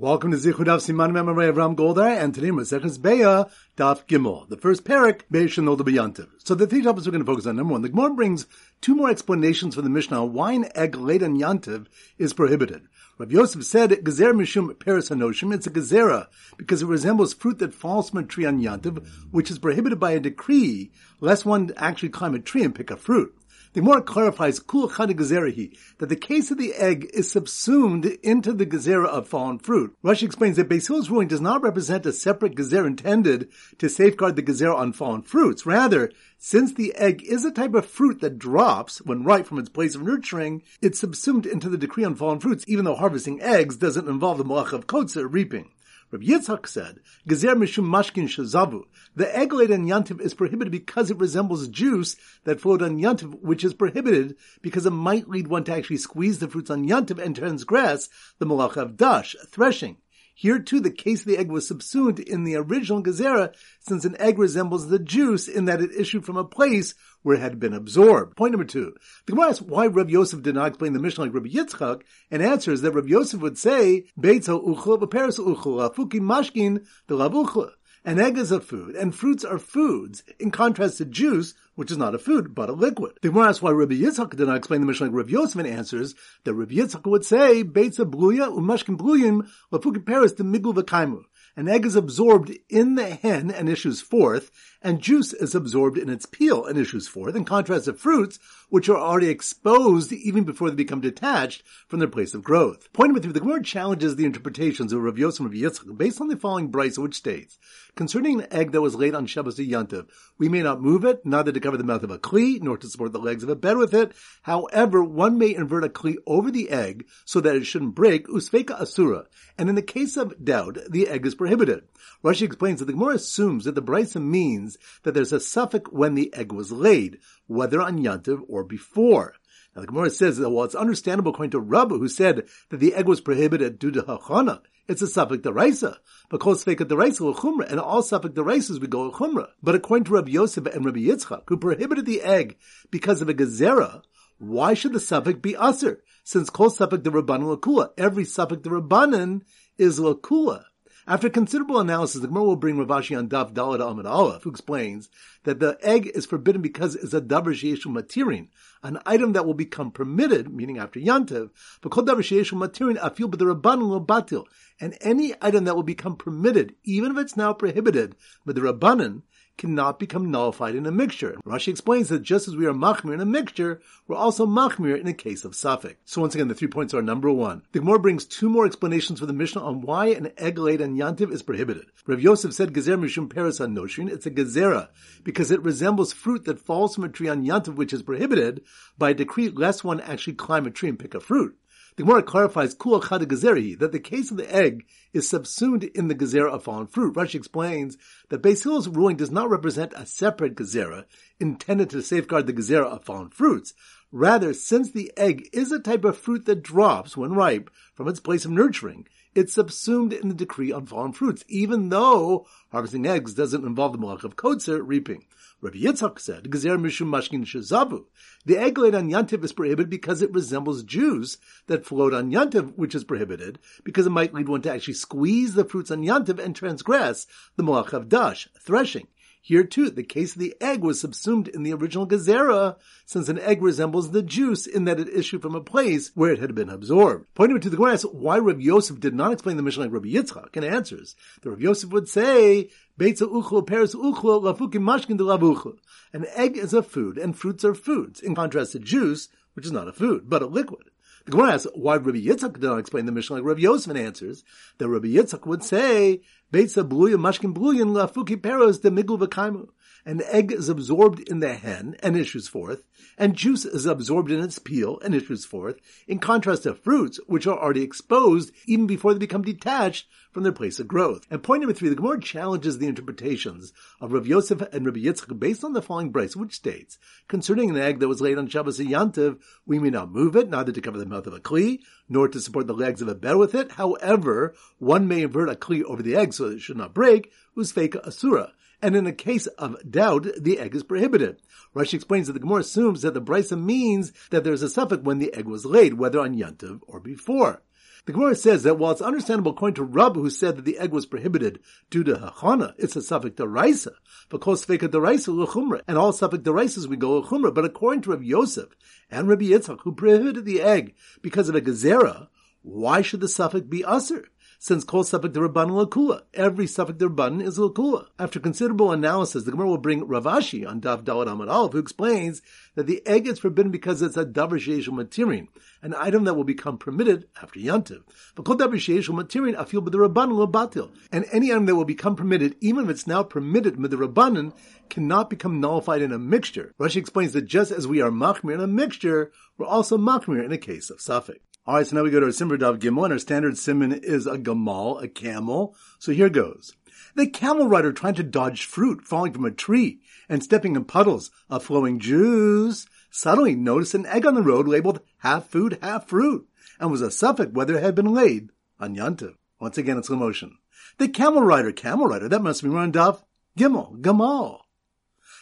Welcome to Zichud Daf Siman Memory of Ram Goldar, and today Masechus Beitzah Daf Gimel, the first parak Beish Shanol Beyantiv. So the three topics we're going to focus on. Number one, the Gemara brings two more explanations for the Mishnah an egg laid on Yantiv is prohibited. Rav Yosef said, Gezer Mishum Paris Hanoshim, it's a gezerah, because it resembles fruit that falls from a tree on Yantiv, which is prohibited by a decree, lest one actually climb a tree and pick a fruit. The Gemara clarifies kul gezerahi that the case of the egg is subsumed into the gezerah of fallen fruit. Rashi explains that Hillel's ruling does not represent a separate gezerah intended to safeguard the gezerah on fallen fruits. Rather, since the egg is a type of fruit that drops when ripe from its place of nurturing, it's subsumed into the decree on fallen fruits, even though harvesting eggs doesn't involve the malach of kotzer reaping. Rabbi Yitzchak said, Gezer mishum mashkin shazavu. The laid on yantiv is prohibited because it resembles juice that flowed on yantiv, which is prohibited because it might lead one to actually squeeze the fruits on yantiv and transgress the malach of dash, threshing. Here too, the case of the egg was subsumed in the original gezerah, since an egg resembles the juice in that it issued from a place where it had been absorbed. Point number two. The Gemara asks why Rabbi Yosef did not explain the Mishnah like Rabbi Yitzchak, and answers that Rabbi Yosef would say, Beitzo uchla uchla, fuki mashkin the uchla. An egg is a food, and fruits are foods, in contrast to juice, which is not a food, but a liquid. The Gemara asks why Rabbi Yitzchak did not explain the Mishnah like Rabbi Yosef, and answers that Rabbi Yitzchak would say, Beitza bluya umashkin bluyim lafuki peres de miglu v'kaimu. An egg is absorbed in the hen and issues forth, and juice is absorbed in its peel and issues forth, in contrast to fruits, which are already exposed even before they become detached from their place of growth. Point number three, the Gemara challenges the interpretations of Rav Yosef and Rav Yitzchak based on the following brisa, which states, concerning an egg that was laid on Shabbos Yantiv, we may not move it, neither to cover the mouth of a kli, nor to support the legs of a bed with it. However, one may invert a kli over the egg so that it shouldn't break, usfeka asura, and in the case of doubt, the egg is prohibited. Rashi explains that the Gemara assumes that the brisa means that there's a safek when the egg was laid, whether on Yantiv or before. Now the Gemara says that while it's understandable according to Rabba who said that the egg was prohibited due to hachana, it's a safek deraisa. Because fake deraisa or chumra, and all safek deraisas we go chumra. But according to Rabbi Yosef and Rabbi Yitzchak, who prohibited the egg because of a gezerah, why should the safek be assur? Since kol safek the rabbanon lakula, every safek the rabbanon is lakula. After considerable analysis, the Gemara will bring Rav Ashi on Daf Dalad Amid Aleph, who explains that the egg is forbidden because it's a davar sheishu matirin, an item that will become permitted, meaning after Yantev, but called davar sheishu matirin afil but the rabbanon lo batil, and any item that will become permitted, even if it's now prohibited, but the rabbanon, cannot become nullified in a mixture. Rashi explains that just as we are machmir in a mixture, we're also machmir in a case of safek. So once again, the three points are number one. The Gemara brings two more explanations for the Mishnah on why an egg laid on Yantiv is prohibited. Rav Yosef said gezer mishum peres on noshin. It's a gezerah because it resembles fruit that falls from a tree on Yantiv, which is prohibited by a decree lest one actually climb a tree and pick a fruit. The Gemara clarifies kul that the case of the egg is subsumed in the gezerah of fallen fruit. Rashi explains that Beis Hillel's ruling does not represent a separate gezerah intended to safeguard the gezerah of fallen fruits. Rather, since the egg is a type of fruit that drops when ripe from its place of nurturing, it's subsumed in the decree on fallen fruits, even though harvesting eggs doesn't involve the malach of kotzer reaping. Rabbi Yitzchak said, Gezer mishum mashkin shazavu. The egg laid on yantiv is prohibited because it resembles Jews that float on yantiv, which is prohibited because it might lead one to actually squeeze the fruits on yantiv and transgress the malach of dash, threshing. Here too, the case of the egg was subsumed in the original gezerah, since an egg resembles the juice in that it issued from a place where it had been absorbed. Pointing to the grass, why Rabbi Yosef did not explain the Mishnah like Rabbi Yitzchak, and answers, the Rabbi Yosef would say, Beitza uchlo, peres uchlo, lafukim mashkin de. An egg is a food, and fruits are foods, in contrast to juice, which is not a food, but a liquid. The Gemara asks why Rabbi Yitzchak did not explain the Mishnah like Rabbi Yosef answers that Rabbi Yitzchak would say, Beitza bluya mashkin bluyan lafuki peros de miglu v'kaimu. An egg is absorbed in the hen and issues forth, and juice is absorbed in its peel and issues forth, in contrast to fruits, which are already exposed even before they become detached from their place of growth. And point number three, the Gemara challenges the interpretations of Rav Yosef and Rabbi Yitzchak based on the following brisa, which states, concerning an egg that was laid on Shabbos Yantiv, we may not move it, neither to cover the mouth of a kli, nor to support the legs of a bed with it. However, one may invert a kli over the egg so that it should not break, usfeka asura and in a case of doubt, the egg is prohibited. Rashi explains that the Gemara assumes that the brisa means that there is a safek when the egg was laid, whether on Yantiv or before. The Gemara says that while it's understandable according to Rabbah who said that the egg was prohibited due to hachana, it's a safek deraisa, because sveka deraisa l'chumra, and all safek deraisas we go l'chumra. But according to Rabbi Yosef and Rabbi Yitzchak, who prohibited the egg because of a gezerah, why should the safek be assur? Since kol safek derabbanan lakula. Every safek derabbanan is lakula. After considerable analysis, the Gemara will bring Rav Ashi on Daf Dalad Amad Aleph, who explains that the egg is forbidden because it's a davar sheishul matirin, an item that will become permitted after yantiv. But kol davar sheishul matirin afil b'derabbanan batil, and any item that will become permitted, even if it's now permitted b'derabbanan, cannot become nullified in a mixture. Rashi explains that just as we are machmir in a mixture, we're also machmir in a case of safek. All right, so now we go to our Simon Daf Gimel, and our standard simon is a gamal, a camel. So here goes. The camel rider trying to dodge fruit falling from a tree and stepping in puddles of flowing juice suddenly noticed an egg on the road labeled half food, half fruit, and was a safek whether it had been laid on Yantiv. Once again, it's slow motion. The camel rider, camel rider, that must be run Daf Gimel, Gamal.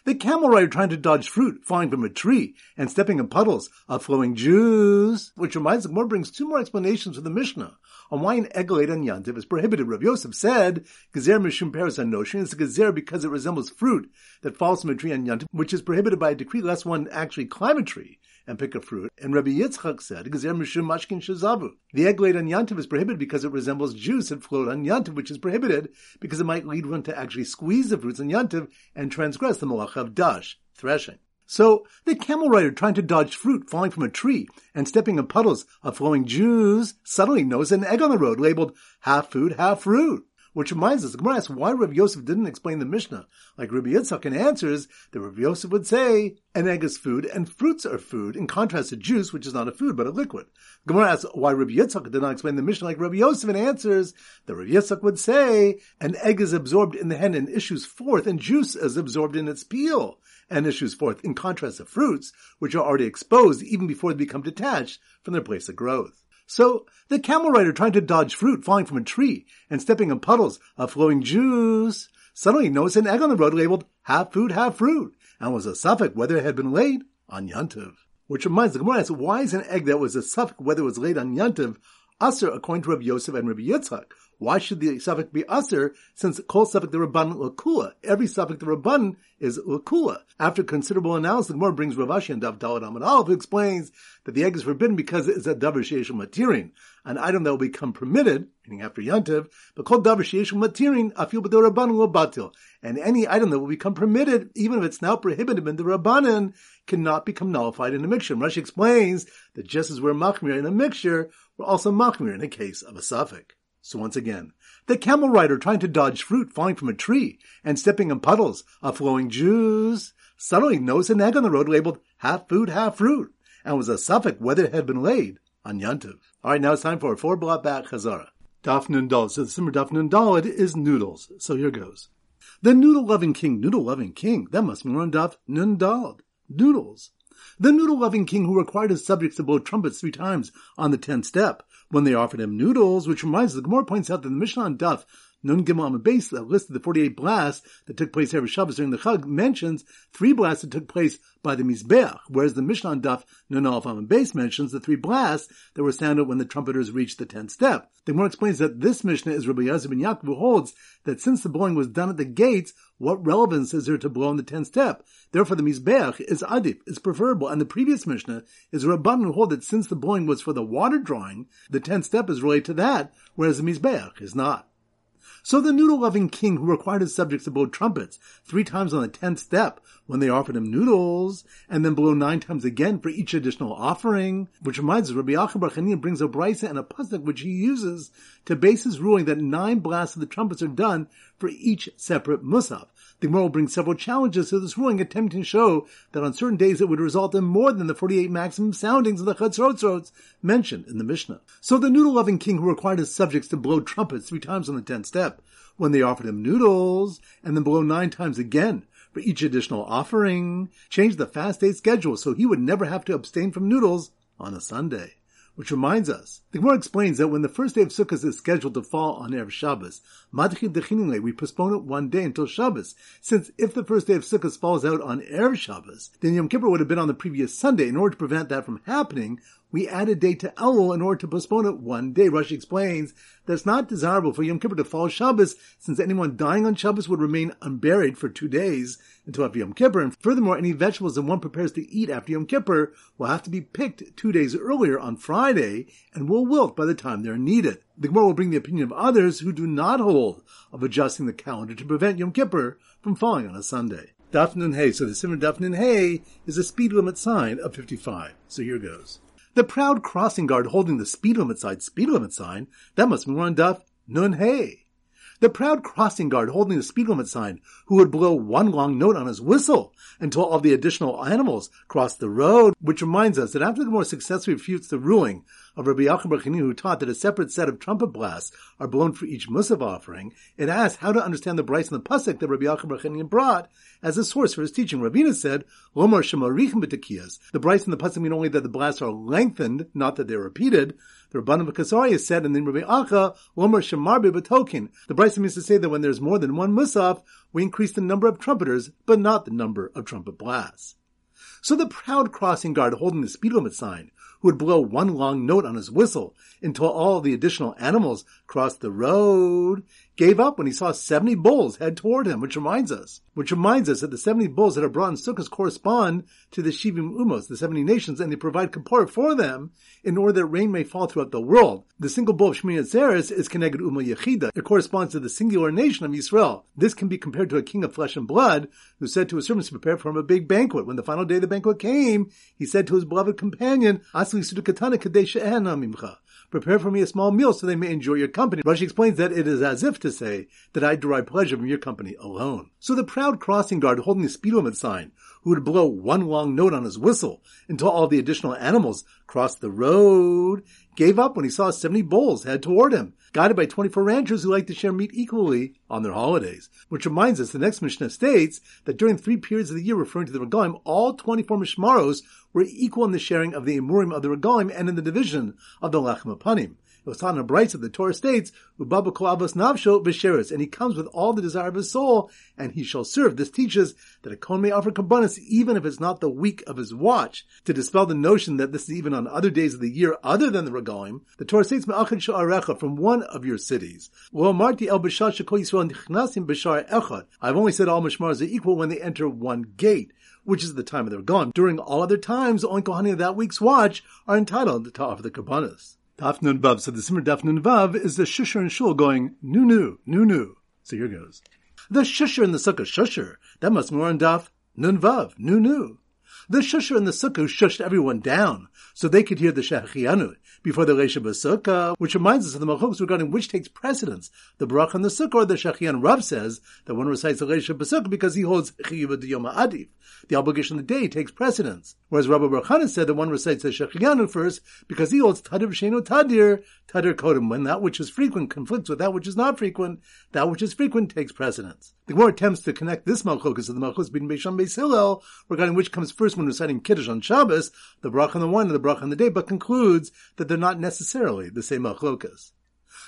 The camel rider trying to dodge fruit falling from a tree and stepping in puddles of flowing juice, which reminds us, Gemara brings two more explanations for the Mishnah on why an egalate on Yantiv is prohibited. Rav Yosef said, Gezer Mishum Paris Anoshin is a Gezer because it resembles fruit that falls from a tree on Yantiv, which is prohibited by a decree lest one actually climb a tree and pick a fruit. And Rabbi Yitzchak said, Gezer Mishum Mashkin Shazavu. The egg laid on Yantiv is prohibited because it resembles juice that flowed on Yantiv, which is prohibited because it might lead one to actually squeeze the fruits on Yantiv and transgress the malach of dash, threshing. So the camel rider trying to dodge fruit falling from a tree and stepping in puddles of flowing juice suddenly noticed an egg on the road labeled half food, half fruit. Which reminds us, the Gemara asks why Rabbi Yosef didn't explain the Mishnah like Rabbi Yitzchak and answers that Rabbi Yosef would say an egg is food and fruits are food in contrast to juice, which is not a food but a liquid. The Gemara asks why Rabbi Yitzchak did not explain the Mishnah like Rabbi Yosef and answers that Rabbi Yitzchak would say an egg is absorbed in the hen and issues forth and juice is absorbed in its peel and issues forth in contrast to fruits, which are already exposed even before they become detached from their place of growth. So the camel rider trying to dodge fruit falling from a tree and stepping in puddles of flowing juice suddenly noticed an egg on the road labeled half food, half fruit, and was a safek whether it had been laid on Yantiv. Which reminds the Gemara why is an egg that was a safek whether it was laid on Yantiv assur according to Rabbi Yosef and Rabbi Yitzchak? Why should the safek be assur since kol safek the Rabban lakula? Every safek the Rabban is lakula. After considerable analysis, the Gemara brings Rav Ashi and Daf Dalad Amad who explains that the egg is forbidden because it is a davar sheishul matirin, an item that will become permitted, meaning after yantiv, but called davar sheishul matirin afil b'do Rabban lo batil. And any item that will become permitted, even if it's now prohibited in the Rabbanan, cannot become nullified in a mixture. Rashi explains that just as we're machmir in a mixture, we're also machmir in a case of a safek. So once again, the camel rider trying to dodge fruit falling from a tree and stepping in puddles of flowing juice suddenly noticed an egg on the road labeled half food, half fruit, and was a safek whether it had been laid on Yantiv. All right, now it's time for a four block back Chazara. Daf Nun So the Simon Daf Nun is noodles. So here goes. The noodle loving king, noodle loving king. That must be on Daf Nun Noodles. The noodle loving king who required his subjects to blow trumpets three times on the tenth step when they offered him noodles, which reminds the Gemara points out that the Mishnah on Daf Nun Gimel on base that listed the 48 blasts that took place every Shabbos during the Chag mentions three blasts that took place by the Mizbeach, whereas the Mishnah on Daf Nun Alf on base mentions the three blasts that were sounded when the trumpeters reached the 10th step. The Gemara explains that this Mishnah is Rabbi Eliezer ben Yaakov who holds that since the blowing was done at the gates, what relevance is there to blow in the 10th step? Therefore the Mizbeach is Adif, is preferable, and the previous Mishnah is Rabban who hold that since the blowing was for the water drawing, the 10th step is related to that, whereas the Mizbeach is not. So the noodle-loving king who required his subjects to blow trumpets three times on the tenth step when they offered him noodles, and then blow nine times again for each additional offering, which reminds us, Rabbi Yachim Bar brings a brisa and a pasuk which he uses to base his ruling that nine blasts of the trumpets are done for each separate musaf. The Gemara will bring several challenges to this ruling, attempting to show that on certain days it would result in more than the 48 maximum soundings of the Chatzrotzrots mentioned in the Mishnah. So the noodle-loving king who required his subjects to blow trumpets three times on the tenth step, when they offered him noodles, and then blow nine times again for each additional offering, changed the fast day schedule so he would never have to abstain from noodles on a Sunday. Which reminds us, the Gemara explains that when the first day of Sukkot is scheduled to fall on Erev Shabbos, Madchid Dechinile, we postpone it one day until Shabbos, since if the first day of Sukkot falls out on Erev Shabbos, then Yom Kippur would have been on the previous Sunday. In order to prevent that from happening, we add a day to Elul in order to postpone it one day. Rashi explains that it's not desirable for Yom Kippur to fall Shabbos, since anyone dying on Shabbos would remain unburied for two days until after Yom Kippur. And furthermore, any vegetables that one prepares to eat after Yom Kippur will have to be picked two days earlier on Friday and will wilt by the time they're needed. The Gemara will bring the opinion of others who do not hold of adjusting the calendar to prevent Yom Kippur from falling on a Sunday. Dafnun Hay. So the Simon Dafnun Hay is a speed limit sign of 55. So here goes. The proud crossing guard holding the speed limit sign, speed limit sign, that must be on Daf Nun Hay. The proud crossing guard holding the speed limit sign, who would blow one long note on his whistle until all the additional animals crossed the road, which reminds us that after the Gemara successfully refutes the ruling of Rabbi Yachim Barchini, who taught that a separate set of trumpet blasts are blown for each Musaf offering, it asks how to understand the brisa and the Pasuk that Rabbi Yachim Barchini brought as a source for his teaching. Ravina said, Lomar Shemarichem B'Tekiyas. The brisa and the Pasuk mean only that the blasts are lengthened, not that they're repeated. The Rabbanim Kasaria said, and then Rabbi Acha, Lomar Shemarbe B'Tokin. The brisa means to say that when there's more than one Musaf, we increase the number of trumpeters, but not the number of trumpet blasts. So the proud crossing guard holding the speed limit sign, who would blow one long note on his whistle until all the additional animals crossed the road, gave up when he saw 70 bulls head toward him, which reminds us, which reminds us that the 70 bulls that are brought in sukkahs correspond to the Shivim Umos, the 70 nations, and they provide kapor for them in order that rain may fall throughout the world. The single bull of Shmini Atzeres is connected Umo Yechida. It corresponds to the singular nation of Israel. This can be compared to a king of flesh and blood who said to his servants to prepare for him a big banquet. When the final day of the banquet came, he said to his beloved companion, Asli Sudukatana Kadesha prepare for me a small meal so they may enjoy your company. Rashi explains that it is as if to say that I derive pleasure from your company alone. So the proud crossing guard holding the speed limit sign, who would blow one long note on his whistle until all the additional animals crossed the road, gave up when he saw 70 bulls head toward him, guided by 24 ranchers who like to share meat equally on their holidays. Which reminds us, the next Mishnah states that during three periods of the year referring to the Regalim, all 24 Mishmaros were equal in the sharing of the Emurim of the Regalim and in the division of the Lachem Apanim. It was taught in a bright of the Torah states, Ubaba Kolavas Navsho Visheris, and he comes with all the desire of his soul, and he shall serve. This teaches that a Kohen may offer kabbanis even if it's not the week of his watch. To dispel the notion that this is even on other days of the year other than the Regalim, the Torah states, Me'achad Sha'arecha, from one of your cities. Well, Marti El Bashar Shekol Yisrael Nichnasim Bashar Echad. I've only said all Mishmars are equal when they enter one gate which is the time of their gone. During all other times, only Kohanim of that week's watch are entitled to offer the kabbanis. Daf Nun Vav. So the Simon Daf Nun Vav is the shusher and shul going nu nu nu nu. So here goes. The shusher in the sukkah shusher. That must be more on Daf Nun Vav nu nu. The shusher in the sukkah shushed everyone down so they could hear the shechianu before the Reisha Basukah, which reminds us of the Machoks regarding which takes precedence, the Barach and the Sukkah or the Shechian Rav says that one recites the Reisha Basukah because he holds Chiyuva Yoma Adif. The obligation of the day takes precedence. Whereas Rabbi Baruch said that one recites the Shechianu first because he holds Tadir Shenu Tadir, Tadir Kodim. When that which is frequent conflicts with that which is not frequent, that which is frequent takes precedence. The Gemara attempts to connect this Malchokas to the Malchus between Beisham Beis regarding which comes first when reciting Kiddush on Shabbos, the Brach on the one and the Brach on the day, but concludes that they're not necessarily the same Malchokas.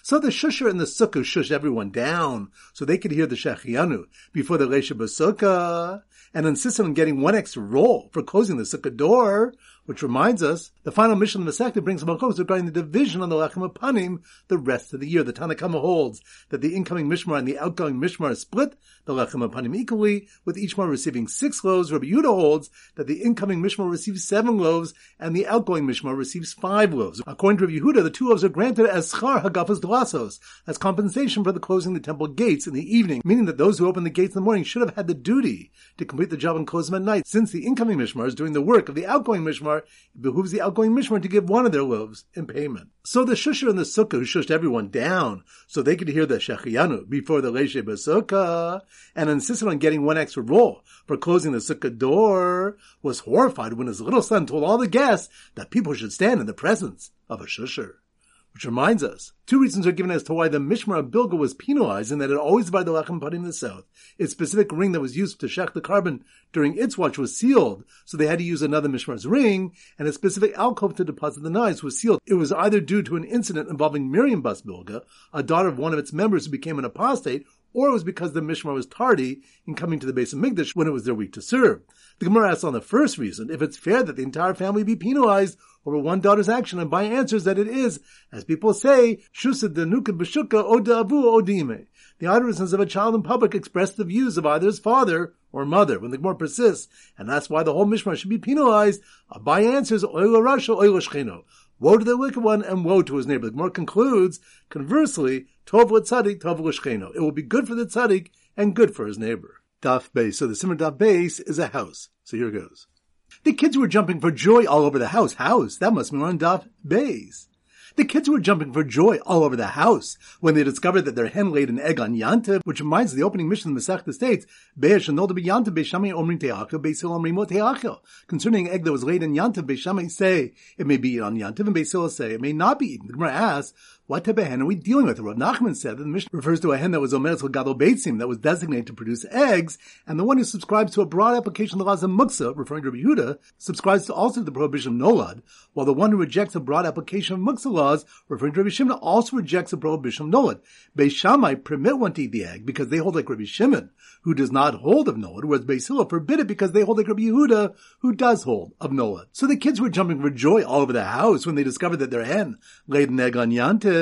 So the shusher and the sukkah shush everyone down so they could hear the shechianu before the Resha Basukah and insisted on getting one extra roll for closing the sukkah door, which reminds us, the final Mishnah of the Masechta brings Malchus regarding the division on the Lechem Apanim the rest of the year. The Tanna Kamma holds that the incoming Mishmar and the outgoing Mishmar split the Lechem Apanim equally, with each one receiving six loaves. Rabbi Yudah holds that the incoming Mishmar receives seven loaves and the outgoing Mishmar receives five loaves. According to Rabbi Yehuda, the two loaves are granted as schar hagafas delasos, as compensation for the closing the temple gates in the evening, meaning that those who open the gates in the morning should have had the duty to complete the job and close them at night. Since the incoming Mishmar is doing the work of the outgoing Mishmar, it behooves the outgoing Mishmar to give one of their loaves in payment. So the shusher and the sukkah who shushed everyone down so they could hear the shechianu before the leishe basukah and insisted on getting one extra roll for closing the sukkah door was horrified when his little son told all the guests that people should stand in the presence of a shusher. Which reminds us, two reasons are given as to why the Mishmar Bilga was penalized in that it always divided the Lechem Panim in the south. Its specific ring that was used to shech the korban during its watch was sealed, so they had to use another Mishmar's ring, and a specific alcove to deposit the knives was sealed. It was either due to an incident involving Miriam Bas Bilga, a daughter of one of its members who became an apostate, or it was because the Mishmar was tardy in coming to the base of Migdash when it was their week to serve. The Gemara asks on the first reason if it's fair that the entire family be penalized over one daughter's action, and by answers that it is, as people say, Shusa denuka b'shuka oda avu odime. The utterances of a child in public express the views of either his father or mother. When the Gemara persists, and that's why the whole Mishmar should be penalized, uh, by answers oila rasha oila shcheno. Woe to the wicked one and woe to his neighbor. The Gemara concludes, conversely, tov l'tzadik, tov l'shcheno. It will be good for the tzaddik and good for his neighbor. Daf base. So the simmer daf base is a house. So here it goes. The kids were jumping for joy all over the house. House. That must be on daf base. The kids were jumping for joy all over the house when they discovered that their hen laid an egg on Yantiv, which reminds the opening Mishnah of the Masech states. Concerning egg that was laid in Yantiv, Beishamai say, it may be eaten on Yantiv, and Beis Hillel say, it may not be eaten. The Gemara asks, what type of hen are we dealing with? Rav Nachman said that the Mishnah refers to a hen that was omeres gadol beitzim, that was designated to produce eggs, and the one who subscribes to a broad application of the laws of muksa, referring to Yehuda, subscribes to also the prohibition of nolad, while the one who rejects a broad application of muksa laws, referring to Rabbi Shimon, also rejects the prohibition of nolad. Beis Shammai permit one to eat the egg because they hold like Rabbi Shimon, who does not hold of nolad, whereas Beis Hillel forbid it because they hold like Rabbi Yehuda, who does hold of nolad. So the kids were jumping for joy all over the house when they discovered that their hen laid an egg on Yantiv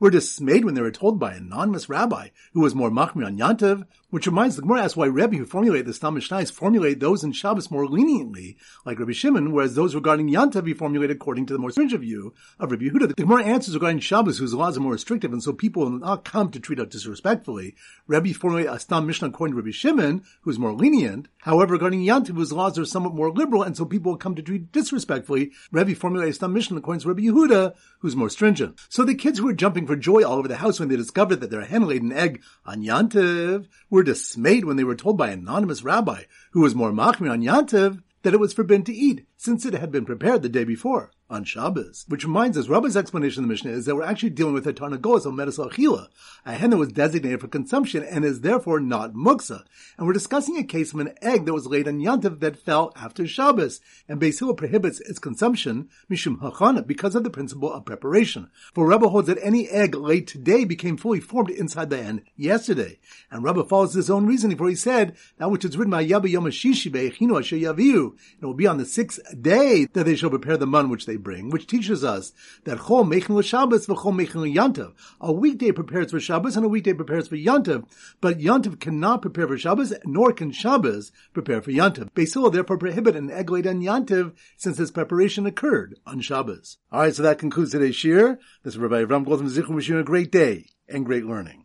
were dismayed when they were told by an anonymous rabbi who was more machmir on Yantiv which reminds the Gemara asks why Rebbe who formulated the Stam Mishnais formulate those in Shabbos more leniently, like Rabbi Shimon, whereas those regarding Yantav he formulated according to the more stringent view of Rabbi Yehuda. The Gemara answers regarding Shabbos, whose laws are more restrictive, and so people will not come to treat it disrespectfully. Rebbe formulated a Stam Mishnah according to Rabbi Shimon, who is more lenient. However, regarding Yantav, whose laws are somewhat more liberal, and so people will come to treat disrespectfully, Rebbe formulated a Stam Mishnah according to Rabbi Yehuda, who's more stringent. So the kids who were jumping for joy all over the house when they discovered that their hen laid an egg on Yantav were dismayed when they were told by an anonymous rabbi who was more machmir on Yantiv that it was forbidden to eat since it had been prepared the day before on Shabbos. Which reminds us, Rabbah's explanation of the Mishnah is that we're actually dealing with a Tarnagolas of Medis Achila, a hen that was designated for consumption and is therefore not muksa. And we're discussing a case of an egg that was laid on Yantiv that fell after Shabbos, and Beis prohibits its consumption, Mishum Hachana, because of the principle of preparation. For Rabbah holds that any egg laid today became fully formed inside the hen yesterday. And Rabbah follows his own reasoning, for he said, that which is written by Yabba Yom Shishi Be'echinu Asher Yaviu, it will be on the sixth day that they shall prepare the mun which they bring, which teaches us that Chol Mechin Shabbos v'Chol Mechin Yantav. A weekday prepares for Shabbos and a weekday prepares for Yantav, but Yantav cannot prepare for Shabbos, nor can Shabbos prepare for Yantav. Beis therefore prohibit an egg laid on Yantav since this preparation occurred on Shabbos. Alright, so that concludes today's shir. This is Rabbi Avram Goldman Zichron wishing you a great day and great learning.